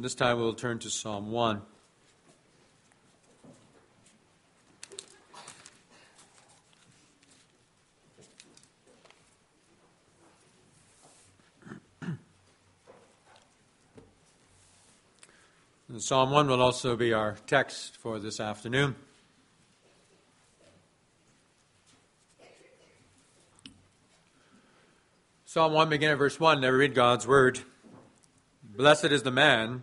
This time we'll turn to Psalm 1. And Psalm 1 will also be our text for this afternoon. Psalm 1, beginning at verse 1, never read God's word. Blessed is the man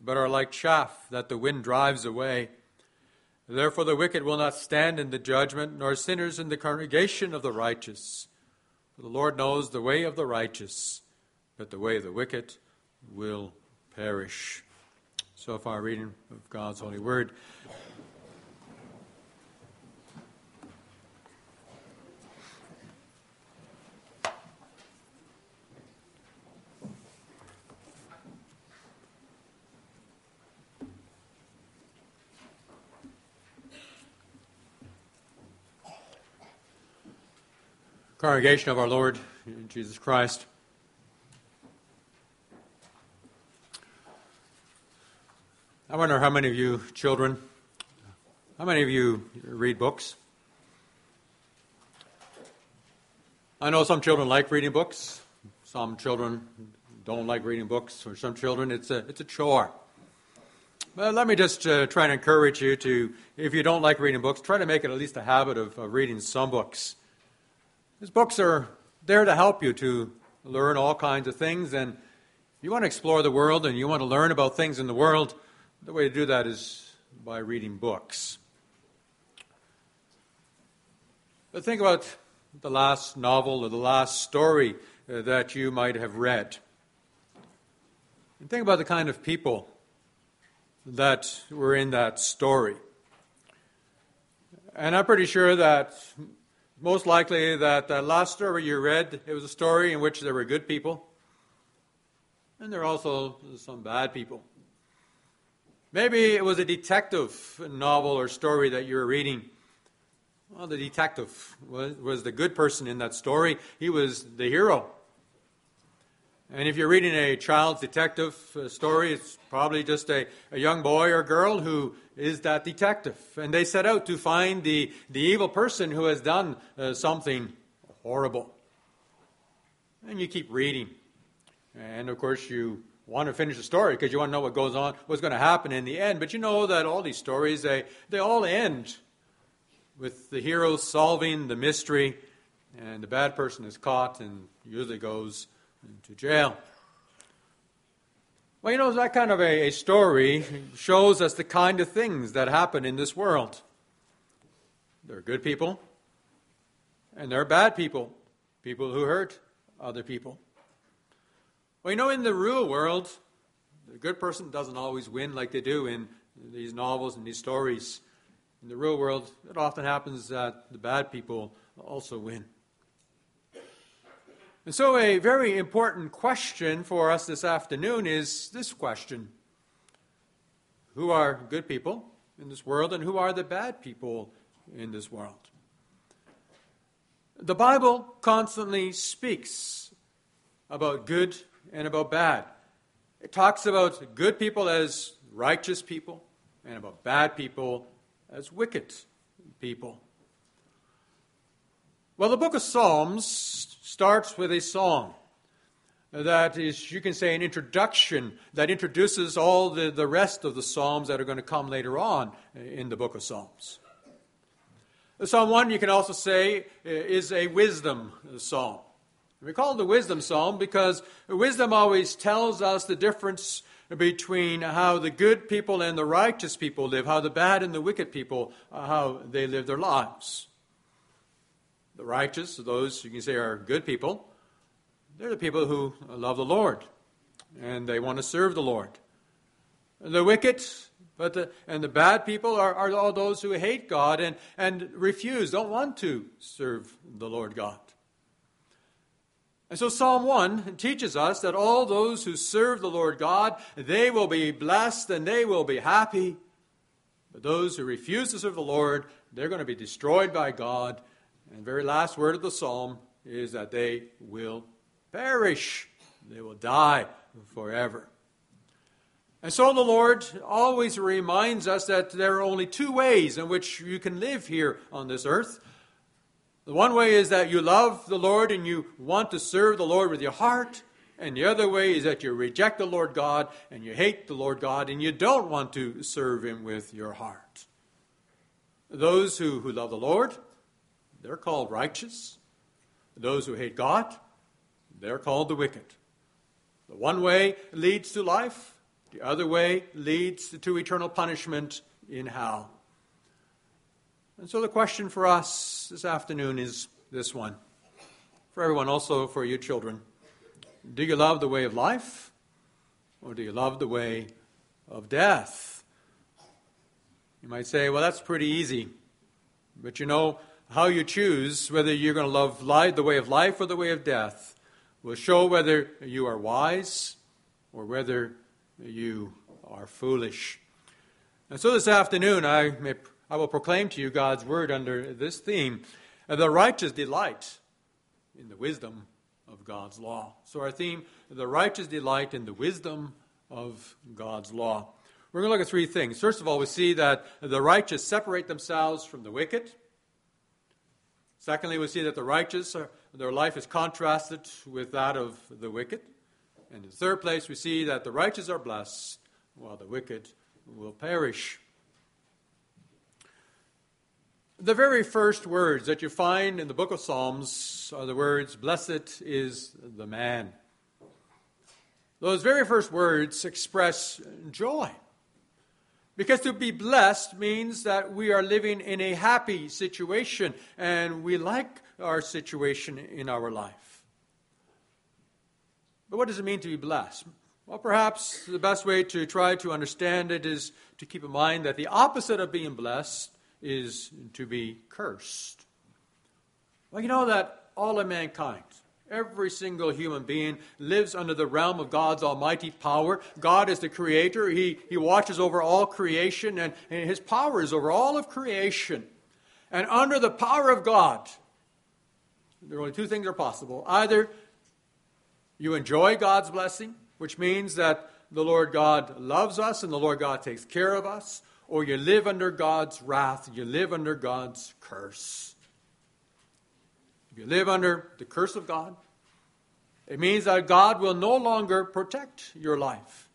but are like chaff that the wind drives away. Therefore, the wicked will not stand in the judgment, nor sinners in the congregation of the righteous. For the Lord knows the way of the righteous, but the way of the wicked will perish. So far, reading of God's holy word. Congregation of our Lord Jesus Christ. I wonder how many of you children, how many of you read books? I know some children like reading books. Some children don't like reading books. For some children, it's a, it's a chore. But let me just uh, try to encourage you to, if you don't like reading books, try to make it at least a habit of, of reading some books. These books are there to help you to learn all kinds of things. And if you want to explore the world and you want to learn about things in the world, the way to do that is by reading books. But think about the last novel or the last story uh, that you might have read. And think about the kind of people that were in that story. And I'm pretty sure that most likely that the last story you read, it was a story in which there were good people, and there are also some bad people. Maybe it was a detective novel or story that you were reading. Well, the detective was, was the good person in that story. He was the hero. And if you're reading a child's detective uh, story, it's probably just a, a young boy or girl who is that detective. And they set out to find the, the evil person who has done uh, something horrible. And you keep reading. And of course, you want to finish the story because you want to know what goes on, what's going to happen in the end. But you know that all these stories, they, they all end with the hero solving the mystery, and the bad person is caught and usually goes into jail. Well, you know, that kind of a, a story shows us the kind of things that happen in this world. There are good people, and there are bad people, people who hurt other people. Well, you know, in the real world, the good person doesn't always win like they do in these novels and these stories. In the real world, it often happens that the bad people also win. And so, a very important question for us this afternoon is this question Who are good people in this world, and who are the bad people in this world? The Bible constantly speaks about good and about bad. It talks about good people as righteous people, and about bad people as wicked people. Well, the book of Psalms starts with a song that is, you can say, an introduction that introduces all the, the rest of the Psalms that are going to come later on in the book of Psalms. Psalm 1, you can also say, eh, is a wisdom psalm. We call it the wisdom psalm because wisdom always tells us the difference between how the good people and the righteous people live, how the bad and the wicked people, how they live their lives. The righteous, those you can say are good people, they're the people who love the Lord and they want to serve the Lord. The wicked but the, and the bad people are, are all those who hate God and, and refuse, don't want to serve the Lord God. And so Psalm 1 teaches us that all those who serve the Lord God, they will be blessed and they will be happy. But those who refuse to serve the Lord, they're going to be destroyed by God. And the very last word of the psalm is that they will perish. They will die forever. And so the Lord always reminds us that there are only two ways in which you can live here on this earth. The one way is that you love the Lord and you want to serve the Lord with your heart. And the other way is that you reject the Lord God and you hate the Lord God and you don't want to serve Him with your heart. Those who, who love the Lord, they're called righteous. Those who hate God, they're called the wicked. The one way leads to life, the other way leads to eternal punishment in hell. And so the question for us this afternoon is this one. For everyone, also for you children. Do you love the way of life? Or do you love the way of death? You might say, well, that's pretty easy. But you know, how you choose whether you're going to love life, the way of life or the way of death will show whether you are wise or whether you are foolish. And so this afternoon, I, may, I will proclaim to you God's word under this theme the righteous delight in the wisdom of God's law. So, our theme the righteous delight in the wisdom of God's law. We're going to look at three things. First of all, we see that the righteous separate themselves from the wicked. Secondly, we see that the righteous, are, their life is contrasted with that of the wicked. And in the third place, we see that the righteous are blessed, while the wicked will perish. The very first words that you find in the book of Psalms are the words, Blessed is the man. Those very first words express joy. Because to be blessed means that we are living in a happy situation and we like our situation in our life. But what does it mean to be blessed? Well, perhaps the best way to try to understand it is to keep in mind that the opposite of being blessed is to be cursed. Well, you know that all of mankind, every single human being, lives under the realm of God's almighty power. God is the creator, He, he watches over all creation, and, and His power is over all of creation. And under the power of God, there are only two things that are possible. Either you enjoy God's blessing, which means that the Lord God loves us and the Lord God takes care of us, or you live under God's wrath, you live under God's curse. If you live under the curse of God, it means that God will no longer protect your life.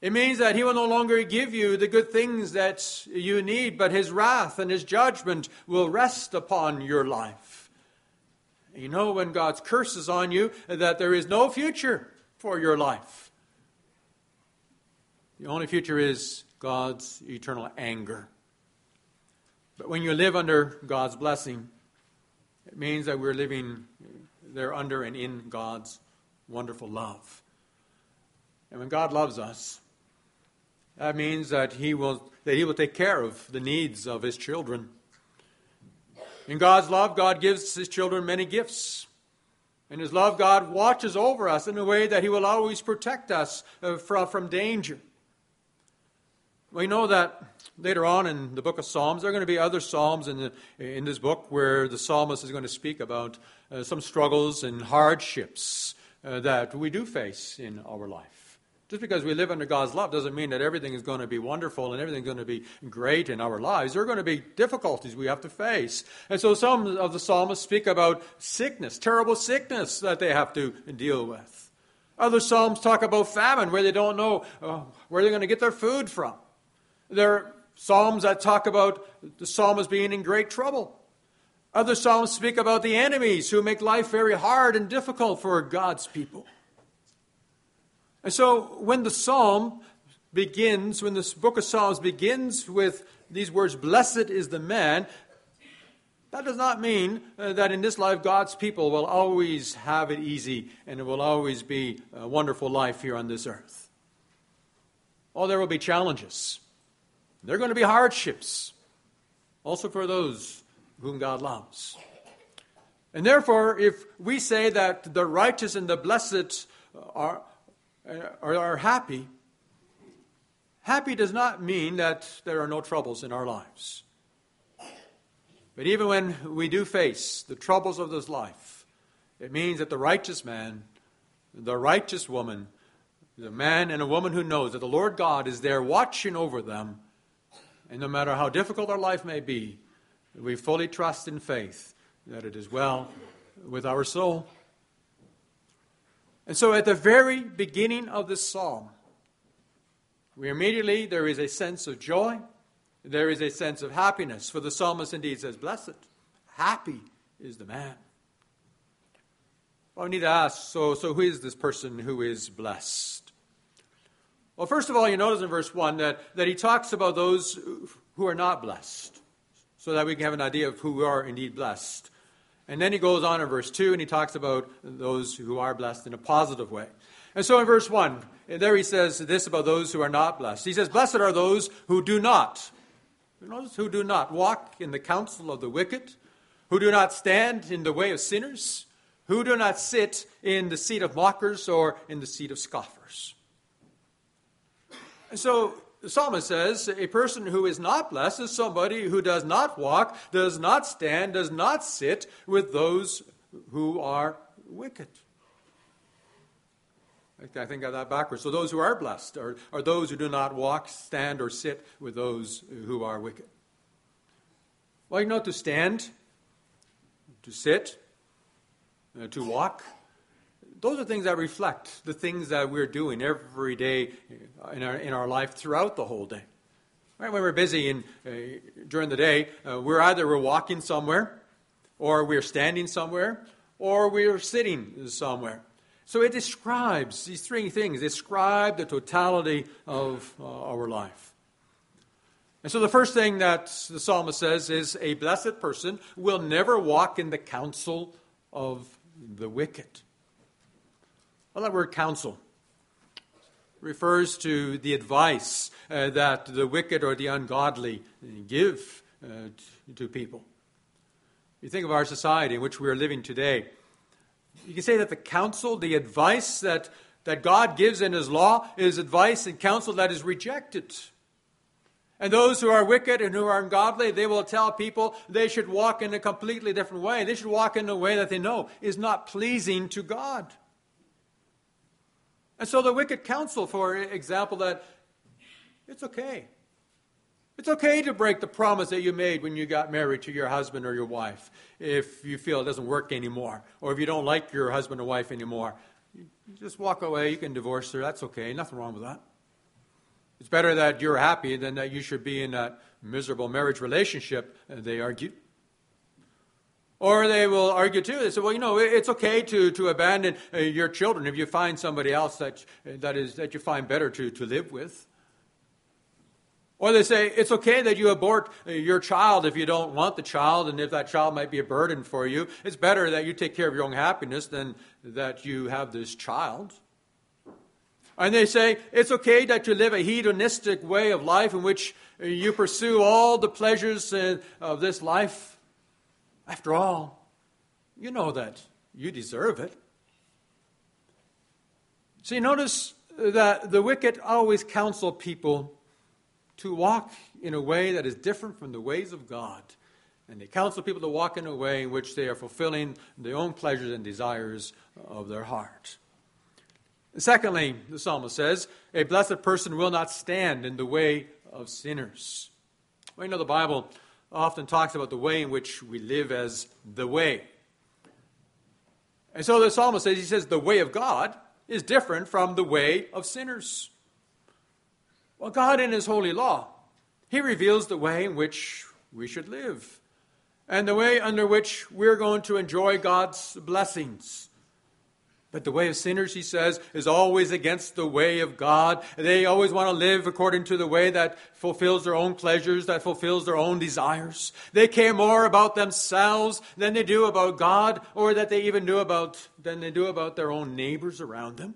It means that He will no longer give you the good things that you need, but His wrath and His judgment will rest upon your life. You know when God's curse is on you that there is no future for your life. The only future is God's eternal anger. But when you live under God's blessing, it means that we're living there under and in God's wonderful love. And when God loves us, that means that He will, that he will take care of the needs of His children. In God's love, God gives his children many gifts. In his love, God watches over us in a way that he will always protect us uh, from, from danger. We know that later on in the book of Psalms, there are going to be other Psalms in, the, in this book where the psalmist is going to speak about uh, some struggles and hardships uh, that we do face in our life. Just because we live under God's love doesn't mean that everything is going to be wonderful and everything's going to be great in our lives. There are going to be difficulties we have to face. And so some of the psalmists speak about sickness, terrible sickness that they have to deal with. Other psalms talk about famine, where they don't know uh, where they're going to get their food from. There are psalms that talk about the psalmist being in great trouble. Other psalms speak about the enemies who make life very hard and difficult for God's people. And so when the psalm begins, when this book of Psalms begins with these words, Blessed is the man, that does not mean uh, that in this life God's people will always have it easy and it will always be a wonderful life here on this earth. oh, there will be challenges. There are going to be hardships, also for those whom God loves. And therefore, if we say that the righteous and the blessed are, are, are happy, happy does not mean that there are no troubles in our lives. But even when we do face the troubles of this life, it means that the righteous man, the righteous woman, the man and a woman who knows that the Lord God is there watching over them, and no matter how difficult our life may be, we fully trust in faith that it is well with our soul. And so at the very beginning of this psalm, we immediately, there is a sense of joy there is a sense of happiness. For the psalmist indeed says, Blessed, happy is the man. Well, we need to ask so, so who is this person who is blessed? Well, first of all, you notice in verse 1 that, that he talks about those who are not blessed, so that we can have an idea of who are indeed blessed. And then he goes on in verse 2 and he talks about those who are blessed in a positive way. And so in verse 1, there he says this about those who are not blessed. He says, Blessed are those who do not Notice who do not walk in the counsel of the wicked, who do not stand in the way of sinners, who do not sit in the seat of mockers or in the seat of scoffers. And so the psalmist says a person who is not blessed is somebody who does not walk, does not stand, does not sit with those who are wicked. I think I got that backwards. So those who are blessed are, are those who do not walk, stand, or sit with those who are wicked. Well, you know, to stand, to sit, uh, to walk, those are things that reflect the things that we're doing every day in our, in our life throughout the whole day. Right, when we're busy in, uh, during the day, uh, we're either we're walking somewhere, or we're standing somewhere, or we're sitting somewhere. So it describes these three things, describe the totality of uh, our life. And so the first thing that the psalmist says is a blessed person will never walk in the counsel of the wicked. Well, that word counsel refers to the advice uh, that the wicked or the ungodly give uh, to people. You think of our society in which we are living today you can say that the counsel, the advice that, that God gives in His law, is advice and counsel that is rejected. And those who are wicked and who are ungodly, they will tell people they should walk in a completely different way. They should walk in a way that they know is not pleasing to God. And so the wicked counsel, for example, that it's okay. It's okay to break the promise that you made when you got married to your husband or your wife if you feel it doesn't work anymore, or if you don't like your husband or wife anymore. You just walk away. You can divorce her. That's okay. Nothing wrong with that. It's better that you're happy than that you should be in that miserable marriage relationship, they argue. Or they will argue too. They say, well, you know, it's okay to, to abandon uh, your children if you find somebody else that, that, is, that you find better to, to live with. Or they say it's okay that you abort your child if you don't want the child and if that child might be a burden for you. It's better that you take care of your own happiness than that you have this child. And they say it's okay that you live a hedonistic way of life in which you pursue all the pleasures uh, of this life. After all, you know that you deserve it. See, notice that the wicked always counsel people to walk in a way that is different from the ways of God. And they counsel people to walk in a way in which they are fulfilling their own pleasures and desires of their heart. Secondly, the psalmist says, a blessed person will not stand in the way of sinners. Well, you know, the Bible often talks about the way in which we live as the way. And so the psalmist says, he says, the way of God is different from the way of sinners. Well, God, in His holy law, He reveals the way in which we should live and the way under which we're going to enjoy God's blessings. But the way of sinners, he says, is always against the way of God. They always want to live according to the way that fulfills their own pleasures, that fulfills their own desires. They care more about themselves than they do about God, or that they even do about than they do about their own neighbors around them.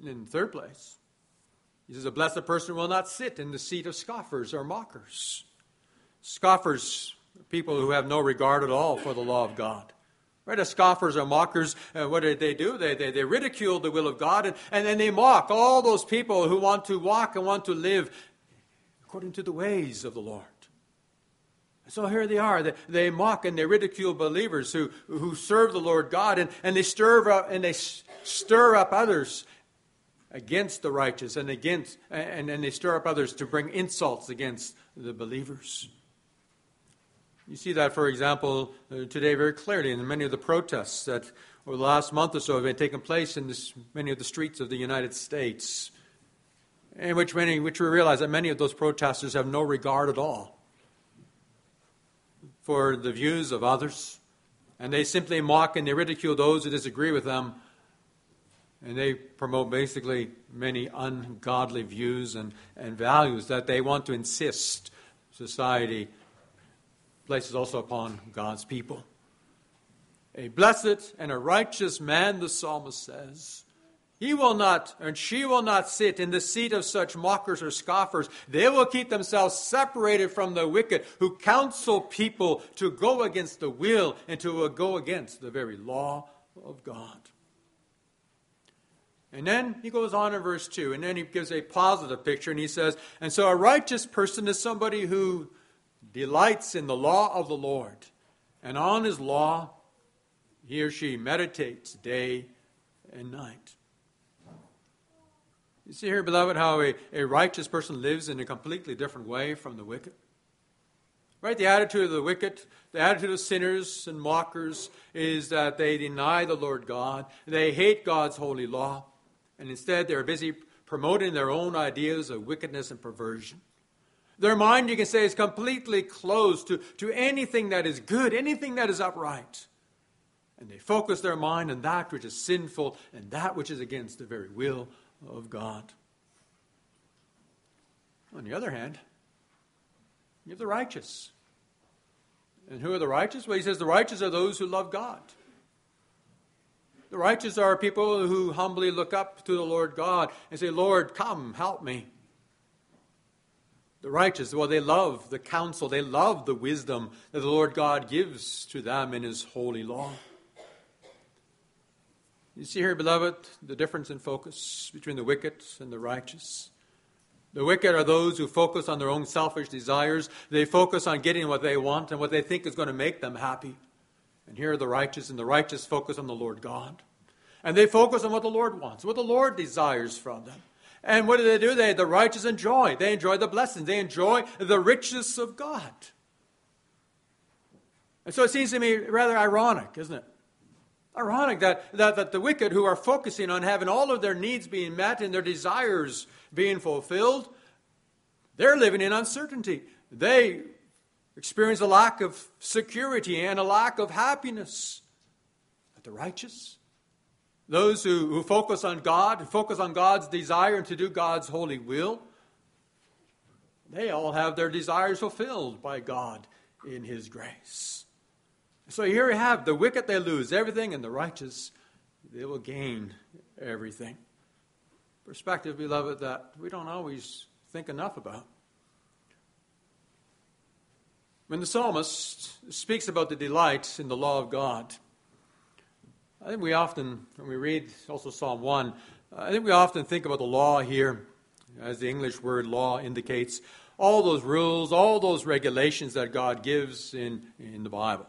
And in third place, he says, A blessed person will not sit in the seat of scoffers or mockers. Scoffers, people who have no regard at all for the law of God. Right, as scoffers or mockers, uh, what did they do? They, they, they ridicule the will of God and, and then they mock all those people who want to walk and want to live according to the ways of the Lord. So here they are. They, they, mock and they ridicule believers who, who serve the Lord God, and, and they stir up and they stir up others against the righteous and against and, and they stir up others to bring insults against the believers. You see that, for example, uh, today very clearly in many of the protests that over the last month or so have been taking place in this, many of the streets of the United States, in which many, which we realize that many of those protesters have no regard at all for the views of others, and they simply mock and they ridicule those who disagree with them, and they promote basically many ungodly views and, and values that they want to insist society places also upon God's people. A blessed and a righteous man, the psalmist says, he will not, and she will not sit in the seat of such mockers or scoffers. They will keep themselves separated from the wicked who counsel people to go against the will and to go against the very law of God. And then he goes on in verse 2, and then he gives a positive picture, and he says, And so a righteous person is somebody who delights in the law of the Lord, and on his law he or she meditates day and night. You see here, beloved, how a, a righteous person lives in a completely different way from the wicked. Right? The attitude of the wicked, the attitude of sinners and mockers is that they deny the Lord God, they hate God's holy law, and instead they're busy promoting their own ideas of wickedness and perversion. Their mind, you can say, is completely closed to, to anything that is good, anything that is upright. And they focus their mind on that which is sinful and that which is against the very will of God. On the other hand, you have the righteous. And who are the righteous? Well, he says the righteous are those who love God. The righteous are people who humbly look up to the Lord God and say, Lord, come, help me. The righteous, well, they love the counsel, they love the wisdom that the Lord God gives to them in His holy law. You see here, beloved, the difference in focus between the wicked and the righteous. The wicked are those who focus on their own selfish desires. They focus on getting what they want and what they think is going to make them happy. And here are the righteous, and the righteous focus on the Lord God. And they focus on what the Lord wants, what the Lord desires from them. And what do they do? They, the righteous enjoy. They enjoy the blessings. They enjoy the riches of God. And so it seems to me rather ironic, isn't it? Ironic that, that, that the wicked who are focusing on having all of their needs being met and their desires being fulfilled, they're living in uncertainty. They experience a lack of security and a lack of happiness. But the righteous, those who, who focus on God, who focus on God's desire and to do God's holy will, they all have their desires fulfilled by God in His grace. So here you have the wicked, they lose everything, and the righteous, they will gain everything. Perspective, beloved, that we don't always think enough about. When the psalmist speaks about the delight in the law of God, I think we often, when we read also Psalm 1, I think we often think about the law here, as the English word law indicates, all those rules, all those regulations that God gives in, in the Bible.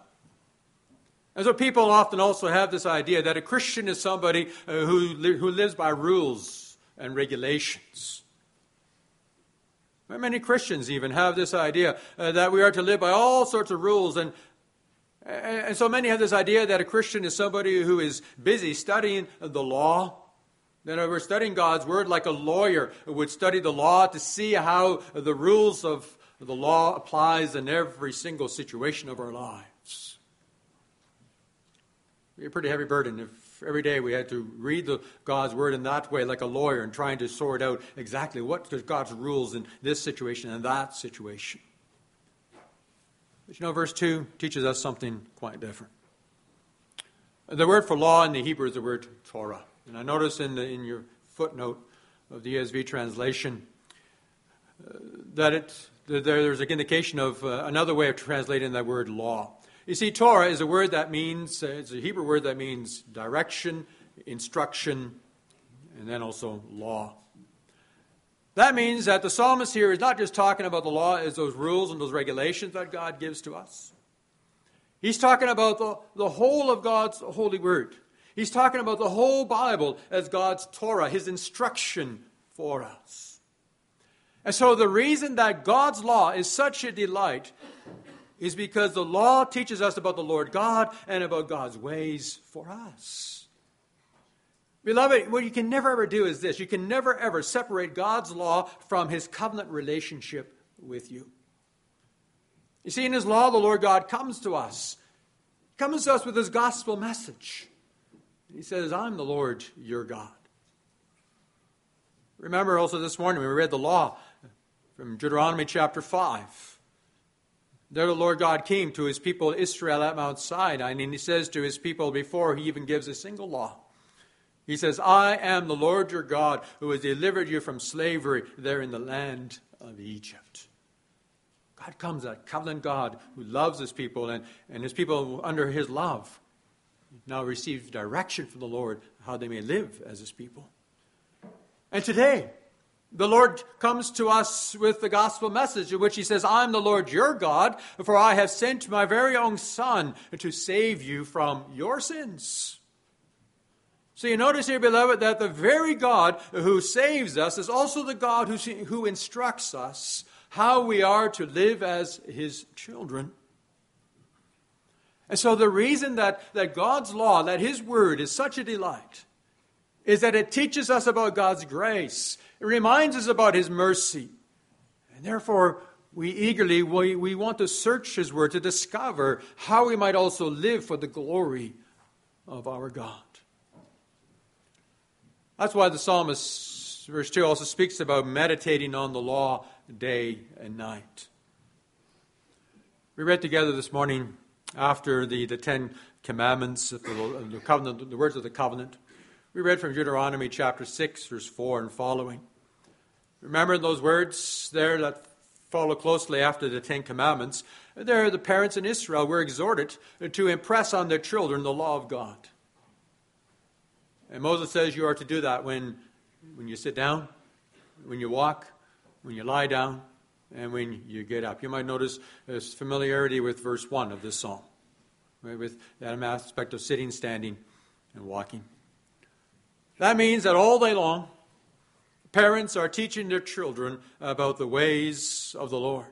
And so people often also have this idea that a Christian is somebody uh, who, who lives by rules and regulations. Many Christians even have this idea uh, that we are to live by all sorts of rules and and so many have this idea that a Christian is somebody who is busy studying the law. That we're studying God's Word like a lawyer would study the law to see how the rules of the law applies in every single situation of our lives. It'd be a pretty heavy burden if every day we had to read the, God's Word in that way like a lawyer and trying to sort out exactly what God's rules in this situation and that situation. But you know, verse 2 teaches us something quite different. The word for law in the Hebrew is the word Torah. And I notice in, the, in your footnote of the ESV translation uh, that it, there's an indication of uh, another way of translating that word law. You see, Torah is a word that means, uh, it's a Hebrew word that means direction, instruction, and then also law. That means that the psalmist here is not just talking about the law as those rules and those regulations that God gives to us. He's talking about the, the whole of God's holy word. He's talking about the whole Bible as God's Torah, his instruction for us. And so the reason that God's law is such a delight is because the law teaches us about the Lord God and about God's ways for us. Beloved, what you can never ever do is this you can never ever separate God's law from his covenant relationship with you. You see, in his law, the Lord God comes to us, comes to us with his gospel message. He says, I'm the Lord your God. Remember also this morning when we read the law from Deuteronomy chapter 5. There the Lord God came to his people Israel at Mount Sinai, and he says to his people before he even gives a single law, he says, I am the Lord your God who has delivered you from slavery there in the land of Egypt. God comes, a covenant God who loves his people, and, and his people under his love now receive direction from the Lord how they may live as his people. And today, the Lord comes to us with the gospel message in which he says, I'm the Lord your God, for I have sent my very own Son to save you from your sins. So you notice here, beloved, that the very God who saves us is also the God who, who instructs us how we are to live as his children. And so the reason that, that God's law, that his word is such a delight, is that it teaches us about God's grace it reminds us about His mercy. And therefore, we eagerly we, we want to search His Word to discover how we might also live for the glory of our God. That's why the psalmist, verse 2, also speaks about meditating on the law day and night. We read together this morning after the, the Ten Commandments, the, the, covenant, the words of the covenant. We read from Deuteronomy chapter 6, verse 4 and following. Remember those words there that follow closely after the Ten Commandments? There, the parents in Israel were exhorted to impress on their children the law of God. And Moses says you are to do that when, when you sit down, when you walk, when you lie down, and when you get up. You might notice there's familiarity with verse 1 of this psalm, right, with that aspect of sitting, standing, and walking. That means that all day long, Parents are teaching their children about the ways of the Lord.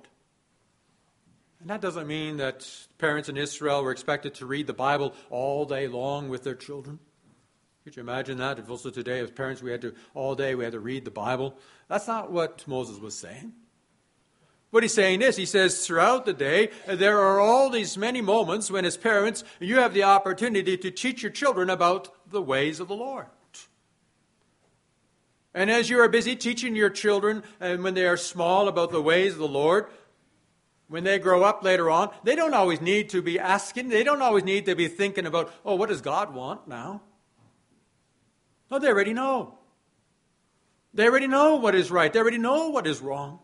And that doesn't mean that parents in Israel were expected to read the Bible all day long with their children. Could you imagine that? If also today, as parents, we had to, all day, we had to read the Bible. That's not what Moses was saying. What he's saying is, he says, throughout the day, there are all these many moments when, as parents, you have the opportunity to teach your children about the ways of the Lord. And as you are busy teaching your children, and when they are small, about the ways of the Lord, when they grow up later on, they don't always need to be asking, they don't always need to be thinking about, oh, what does God want now? No, they already know. They already know what is right, they already know what is wrong.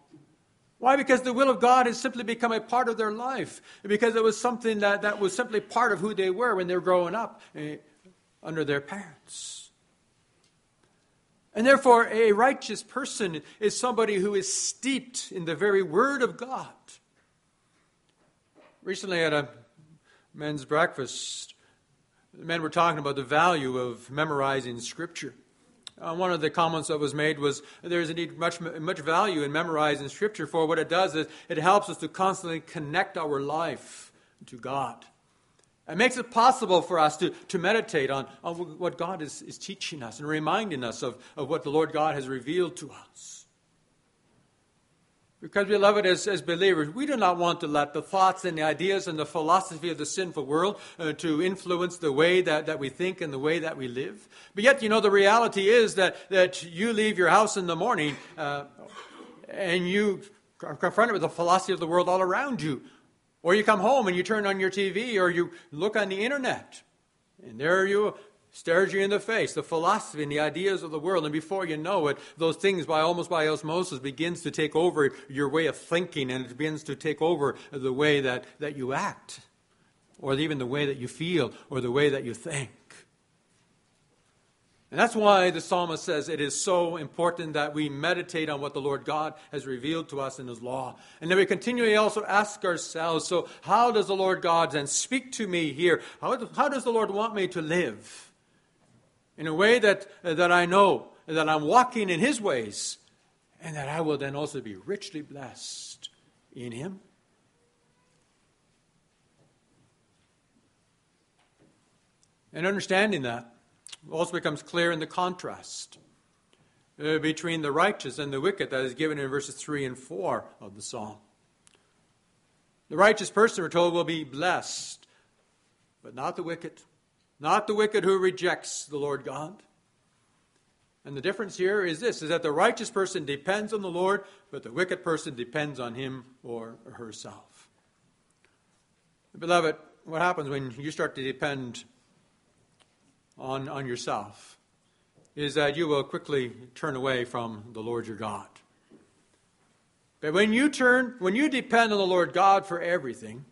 Why? Because the will of God has simply become a part of their life. Because it was something that, that was simply part of who they were when they were growing up eh, under their parents. And therefore, a righteous person is somebody who is steeped in the very Word of God. Recently, at a men's breakfast, men were talking about the value of memorizing Scripture. Uh, one of the comments that was made was there is indeed much, much value in memorizing Scripture, for what it does is it helps us to constantly connect our life to God. It makes it possible for us to, to meditate on, on what God is, is teaching us and reminding us of, of what the Lord God has revealed to us. Because, beloved, as, as believers, we do not want to let the thoughts and the ideas and the philosophy of the sinful world uh, to influence the way that, that we think and the way that we live. But yet, you know, the reality is that, that you leave your house in the morning uh, and you are confronted with the philosophy of the world all around you. Or you come home and you turn on your TV or you look on the internet, and there you stares you in the face, the philosophy and the ideas of the world, and before you know it, those things by almost by osmosis begins to take over your way of thinking and it begins to take over the way that, that you act, or even the way that you feel, or the way that you think. And that's why the psalmist says it is so important that we meditate on what the Lord God has revealed to us in His law. And then we continually also ask ourselves so, how does the Lord God then speak to me here? How, how does the Lord want me to live? In a way that, that I know that I'm walking in His ways, and that I will then also be richly blessed in Him. And understanding that, also becomes clear in the contrast uh, between the righteous and the wicked that is given in verses 3 and 4 of the psalm. The righteous person, we're told, will be blessed, but not the wicked. Not the wicked who rejects the Lord God. And the difference here is this is that the righteous person depends on the Lord, but the wicked person depends on him or herself. Beloved, what happens when you start to depend on, on yourself is that you will quickly turn away from the Lord your God. But when you turn, when you depend on the Lord God for everything,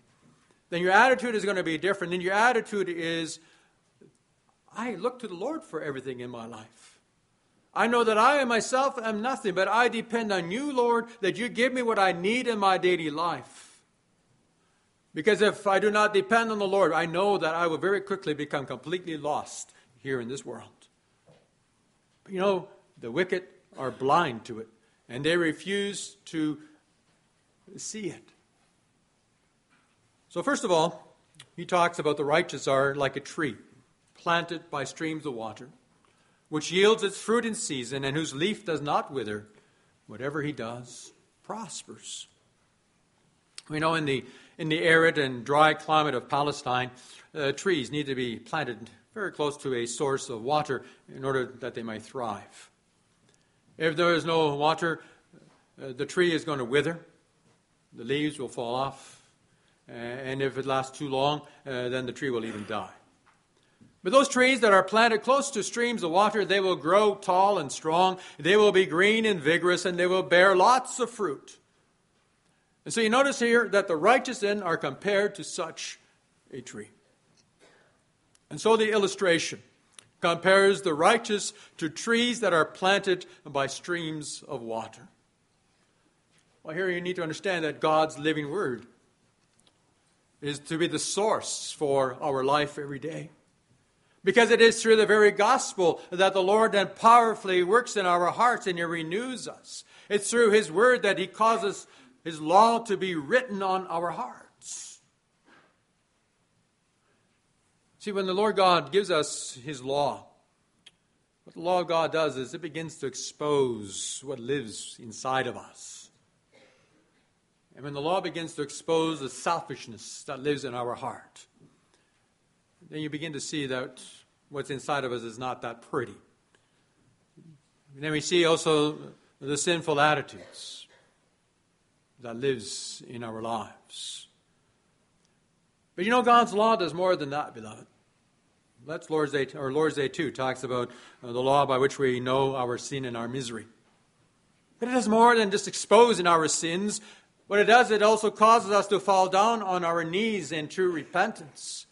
then your attitude is going to be different. And your attitude is, I look to the Lord for everything in my life. I know that I myself am nothing, but I depend on you, Lord, that you give me what I need in my daily life. Because if I do not depend on the Lord, I know that I will very quickly become completely lost here in this world. But you know, the wicked are blind to it, and they refuse to see it. So, first of all, he talks about the righteous are like a tree planted by streams of water, which yields its fruit in season, and whose leaf does not wither. Whatever he does prospers. We know in the, in the arid and dry climate of Palestine, uh, trees need to be planted very close to a source of water in order that they might thrive. If there is no water, uh, the tree is going to wither, the leaves will fall off, and if it lasts too long, uh, then the tree will even die. But those trees that are planted close to streams of water, they will grow tall and strong. They will be green and vigorous, and they will bear lots of fruit. And so you notice here that the righteous then are compared to such a tree. And so the illustration compares the righteous to trees that are planted by streams of water. Well, here you need to understand that God's living word is to be the source for our life every day. Because it is through the very gospel that the Lord then powerfully works in our hearts and He renews us. It's through His word that He causes His law to be written on our hearts. See, when the Lord God gives us His law, what the law of God does is it begins to expose what lives inside of us. And when the law begins to expose the selfishness that lives in our heart, then you begin to see that what's inside of us is not that pretty. And then we see also the sinful attitudes that lives in our lives. But you know, God's law does more than that, beloved. That's Lord's Day, or Lord's Day 2 talks about uh, the law by which we know our sin and our misery. But it does more than just exposing our sins. What it does, it also causes us to fall down on our knees in true repentance.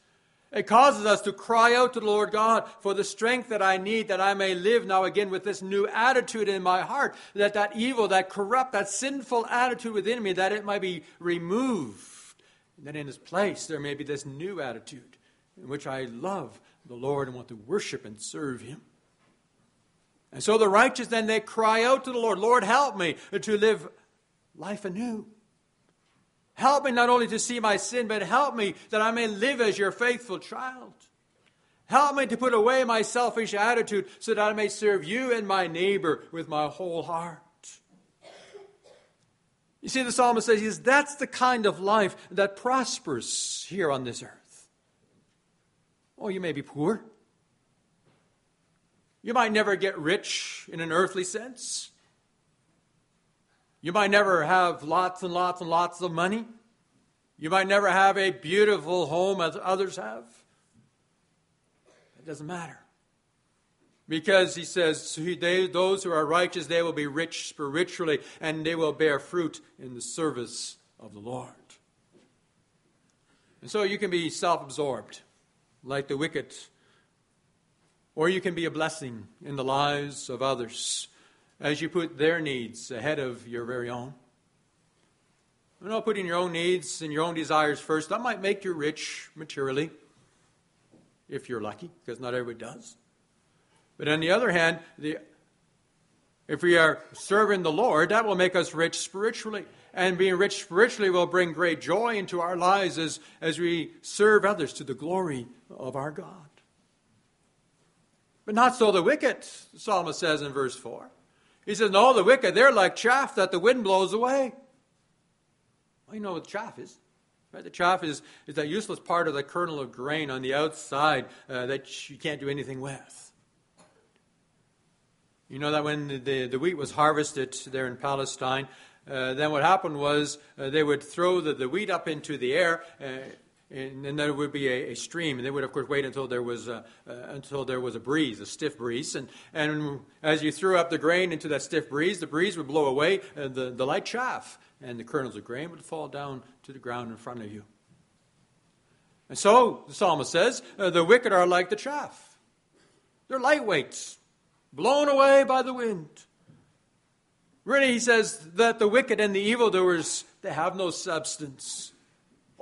It causes us to cry out to the Lord God for the strength that I need that I may live now again with this new attitude in my heart, that that evil, that corrupt, that sinful attitude within me, that it might be removed. And that in its place there may be this new attitude in which I love the Lord and want to worship and serve Him. And so the righteous then they cry out to the Lord, Lord, help me to live life anew. Help me not only to see my sin, but help me that I may live as your faithful child. Help me to put away my selfish attitude so that I may serve you and my neighbor with my whole heart. You see, the psalmist says "Yes, that's the kind of life that prospers here on this earth. Oh, you may be poor. You might never get rich in an earthly sense. You might never have lots and lots and lots of money. You might never have a beautiful home as others have. It doesn't matter. Because he says, they, those who are righteous, they will be rich spiritually, and they will bear fruit in the service of the Lord. And so you can be self absorbed, like the wicked, or you can be a blessing in the lives of others as you put their needs ahead of your very own. You know, putting your own needs and your own desires first, that might make you rich materially, if you're lucky, because not everybody does. But on the other hand, the, if we are serving the Lord, that will make us rich spiritually. And being rich spiritually will bring great joy into our lives as, as we serve others to the glory of our God. But not so the wicked, the psalmist says in verse 4. He says, No, the wicked, they're like chaff that the wind blows away. Well, you know what chaff is. Right? The chaff is, is that useless part of the kernel of grain on the outside uh, that you can't do anything with. You know that when the, the wheat was harvested there in Palestine, uh, then what happened was uh, they would throw the, the wheat up into the air, uh, and then there would be a, a, stream, and they would of course wait until there was a, uh, until there was a breeze, a stiff breeze, and and as you threw up the grain into that stiff breeze, the breeze would blow away uh, the the light chaff, and the kernels of grain would fall down to the ground in front of you. And so the psalmist says, uh, the wicked are like the chaff; they're lightweights, blown away by the wind. Really, he says that the wicked and the evildoers they have no substance.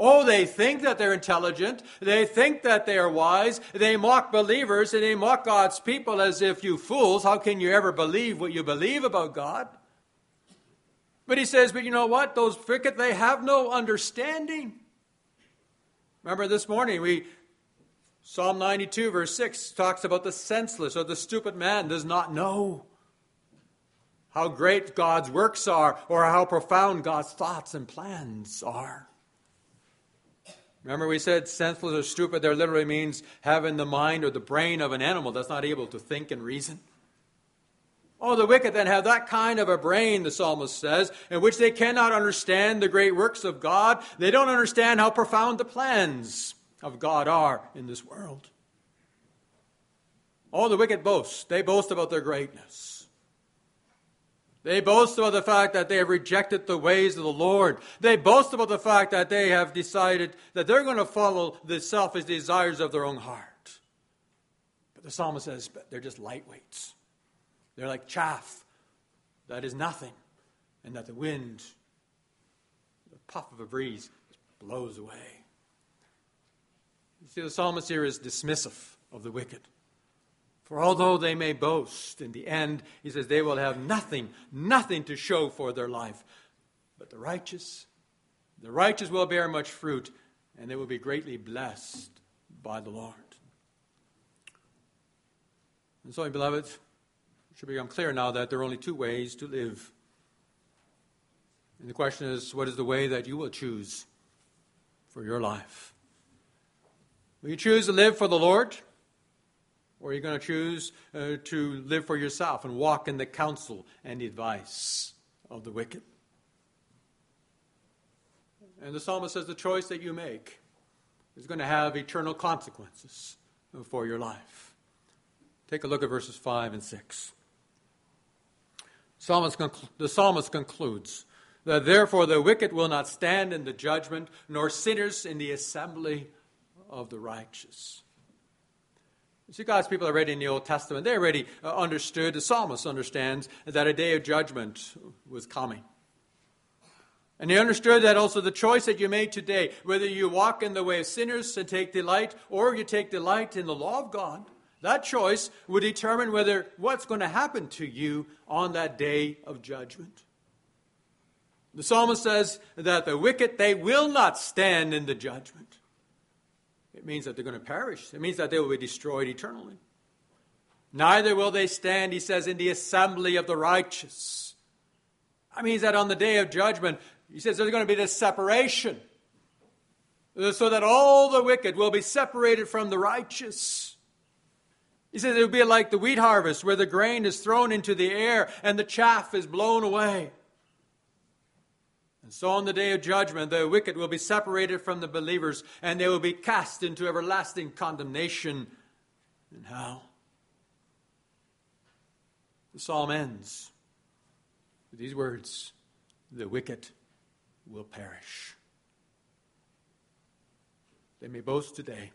Oh, they think that they're intelligent. They think that they are wise. They mock believers and they mock God's people as if you fools, how can you ever believe what you believe about God? But he says, but you know what? Those wicked, they have no understanding. Remember this morning, we Psalm 92, verse 6 talks about the senseless or the stupid man does not know how great God's works are or how profound God's thoughts and plans are. Remember, we said senseless or stupid there literally means having the mind or the brain of an animal that's not able to think and reason. Oh, the wicked then have that kind of a brain, the psalmist says, in which they cannot understand the great works of God. They don't understand how profound the plans of God are in this world. All the wicked boast. They boast about their greatness. They boast about the fact that they have rejected the ways of the Lord. They boast about the fact that they have decided that they're going to follow the selfish desires of their own heart. But the psalmist says they're just lightweights. They're like chaff that is nothing, and that the wind, the puff of a breeze, blows away. You see, the psalmist here is dismissive of the wicked. For although they may boast, in the end, he says, they will have nothing, nothing to show for their life. But the righteous, the righteous will bear much fruit, and they will be greatly blessed by the Lord. And so, beloved, it should become clear now that there are only two ways to live. And the question is, what is the way that you will choose for your life? Will you choose to live for the Lord? Or are you going to choose uh, to live for yourself and walk in the counsel and advice of the wicked? And the psalmist says the choice that you make is going to have eternal consequences for your life. Take a look at verses 5 and 6. Psalmist conclu- the psalmist concludes that therefore the wicked will not stand in the judgment, nor sinners in the assembly of the righteous. See, God's people are already in the Old Testament, they already uh, understood, the psalmist understands, that a day of judgment was coming. And he understood that also the choice that you made today, whether you walk in the way of sinners and take delight, or you take delight in the law of God, that choice would determine whether what's going to happen to you on that day of judgment. The psalmist says that the wicked, they will not stand in the judgment. It means that they're going to perish. It means that they will be destroyed eternally. Neither will they stand, he says, in the assembly of the righteous. That means that on the day of judgment, he says there's going to be this separation. So that all the wicked will be separated from the righteous. He says it will be like the wheat harvest where the grain is thrown into the air and the chaff is blown away. And so on the day of judgment, the wicked will be separated from the believers and they will be cast into everlasting condemnation in hell. The psalm ends with these words The wicked will perish. They may boast today.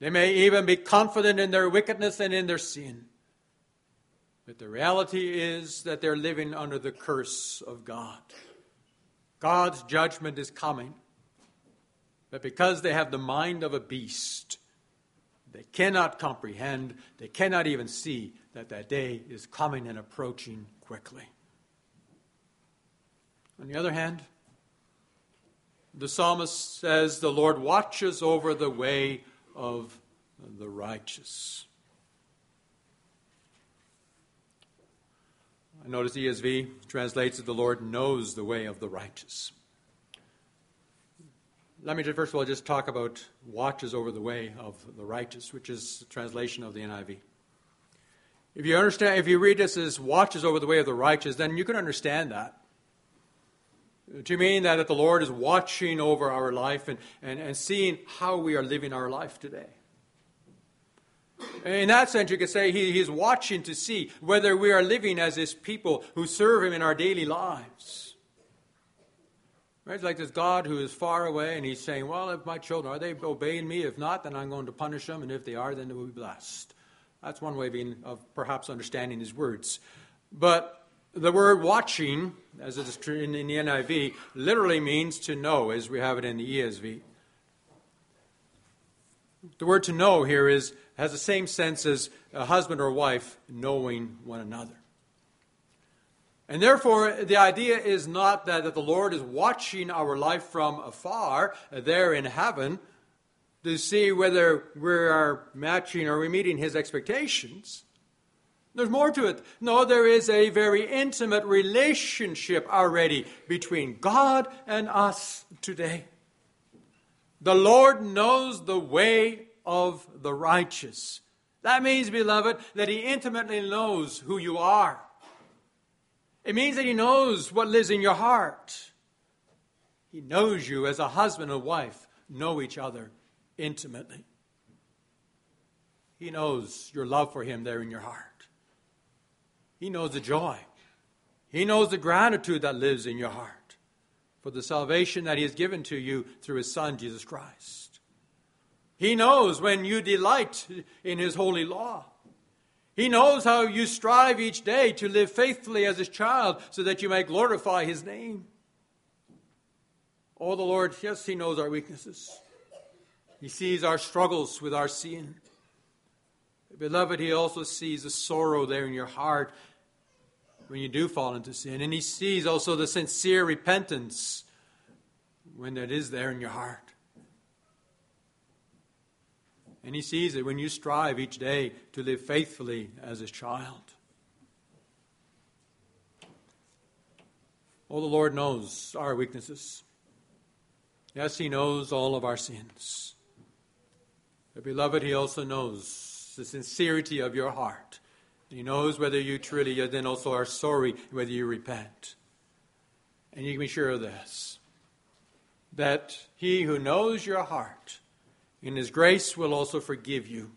They may even be confident in their wickedness and in their sin. But the reality is that they're living under the curse of God. God's judgment is coming. But because they have the mind of a beast, they cannot comprehend, they cannot even see that that day is coming and approaching quickly. On the other hand, the psalmist says, The Lord watches over the way of the righteous. Notice ESV translates that the Lord knows the way of the righteous. Let me just, first of all just talk about watches over the way of the righteous, which is translation of the NIV. If you understand, if you read this as watches over the way of the righteous, then you can understand that. You mean that the Lord is watching over our life and, and, and seeing how we are living our life today? In that sense, you could say he, He's watching to see whether we are living as His people who serve Him in our daily lives. Right? It's like this God who is far away and He's saying, Well, if my children, are they obeying me? If not, then I'm going to punish them, and if they are, then they will be blessed. That's one way of, being, of perhaps understanding His words. But the word watching, as it is in the NIV, literally means to know, as we have it in the ESV. The word to know here is, has the same sense as a husband or wife knowing one another. And therefore, the idea is not that, that the Lord is watching our life from afar, uh, there in heaven, to see whether we are matching or we're meeting his expectations. There's more to it. No, there is a very intimate relationship already between God and us today. The Lord knows the way of the righteous. That means, beloved, that He intimately knows who you are. It means that He knows what lives in your heart. He knows you as a husband and wife know each other intimately. He knows your love for Him there in your heart. He knows the joy. He knows the gratitude that lives in your heart for the salvation that He has given to you through His Son, Jesus Christ. He knows when you delight in His holy law. He knows how you strive each day to live faithfully as His child so that you may glorify His name. Oh, the Lord, yes, He knows our weaknesses. He sees our struggles with our sin. Beloved, He also sees the sorrow there in your heart when you do fall into sin. And He sees also the sincere repentance when that is there in your heart. And He sees it when you strive each day to live faithfully as His child. Oh, the Lord knows our weaknesses. Yes, He knows all of our sins. But, beloved, He also knows the sincerity of your heart he knows whether you truly then also are sorry, whether you repent. And you can be sure of this that he who knows your heart in his grace will also forgive you.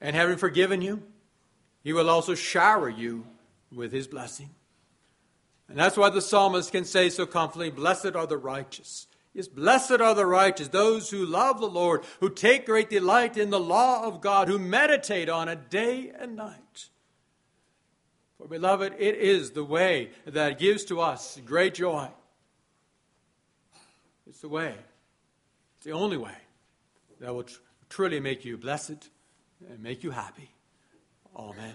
And having forgiven you, he will also shower you with his blessing. And that's why the psalmist can say so confidently Blessed are the righteous. Yes, blessed are the righteous, those who love the Lord, who take great delight in the law of God, who meditate on it day and night. For, beloved, it is the way that gives to us great joy. It's the way, it's the only way that will tr- truly make you blessed and make you happy. Amen.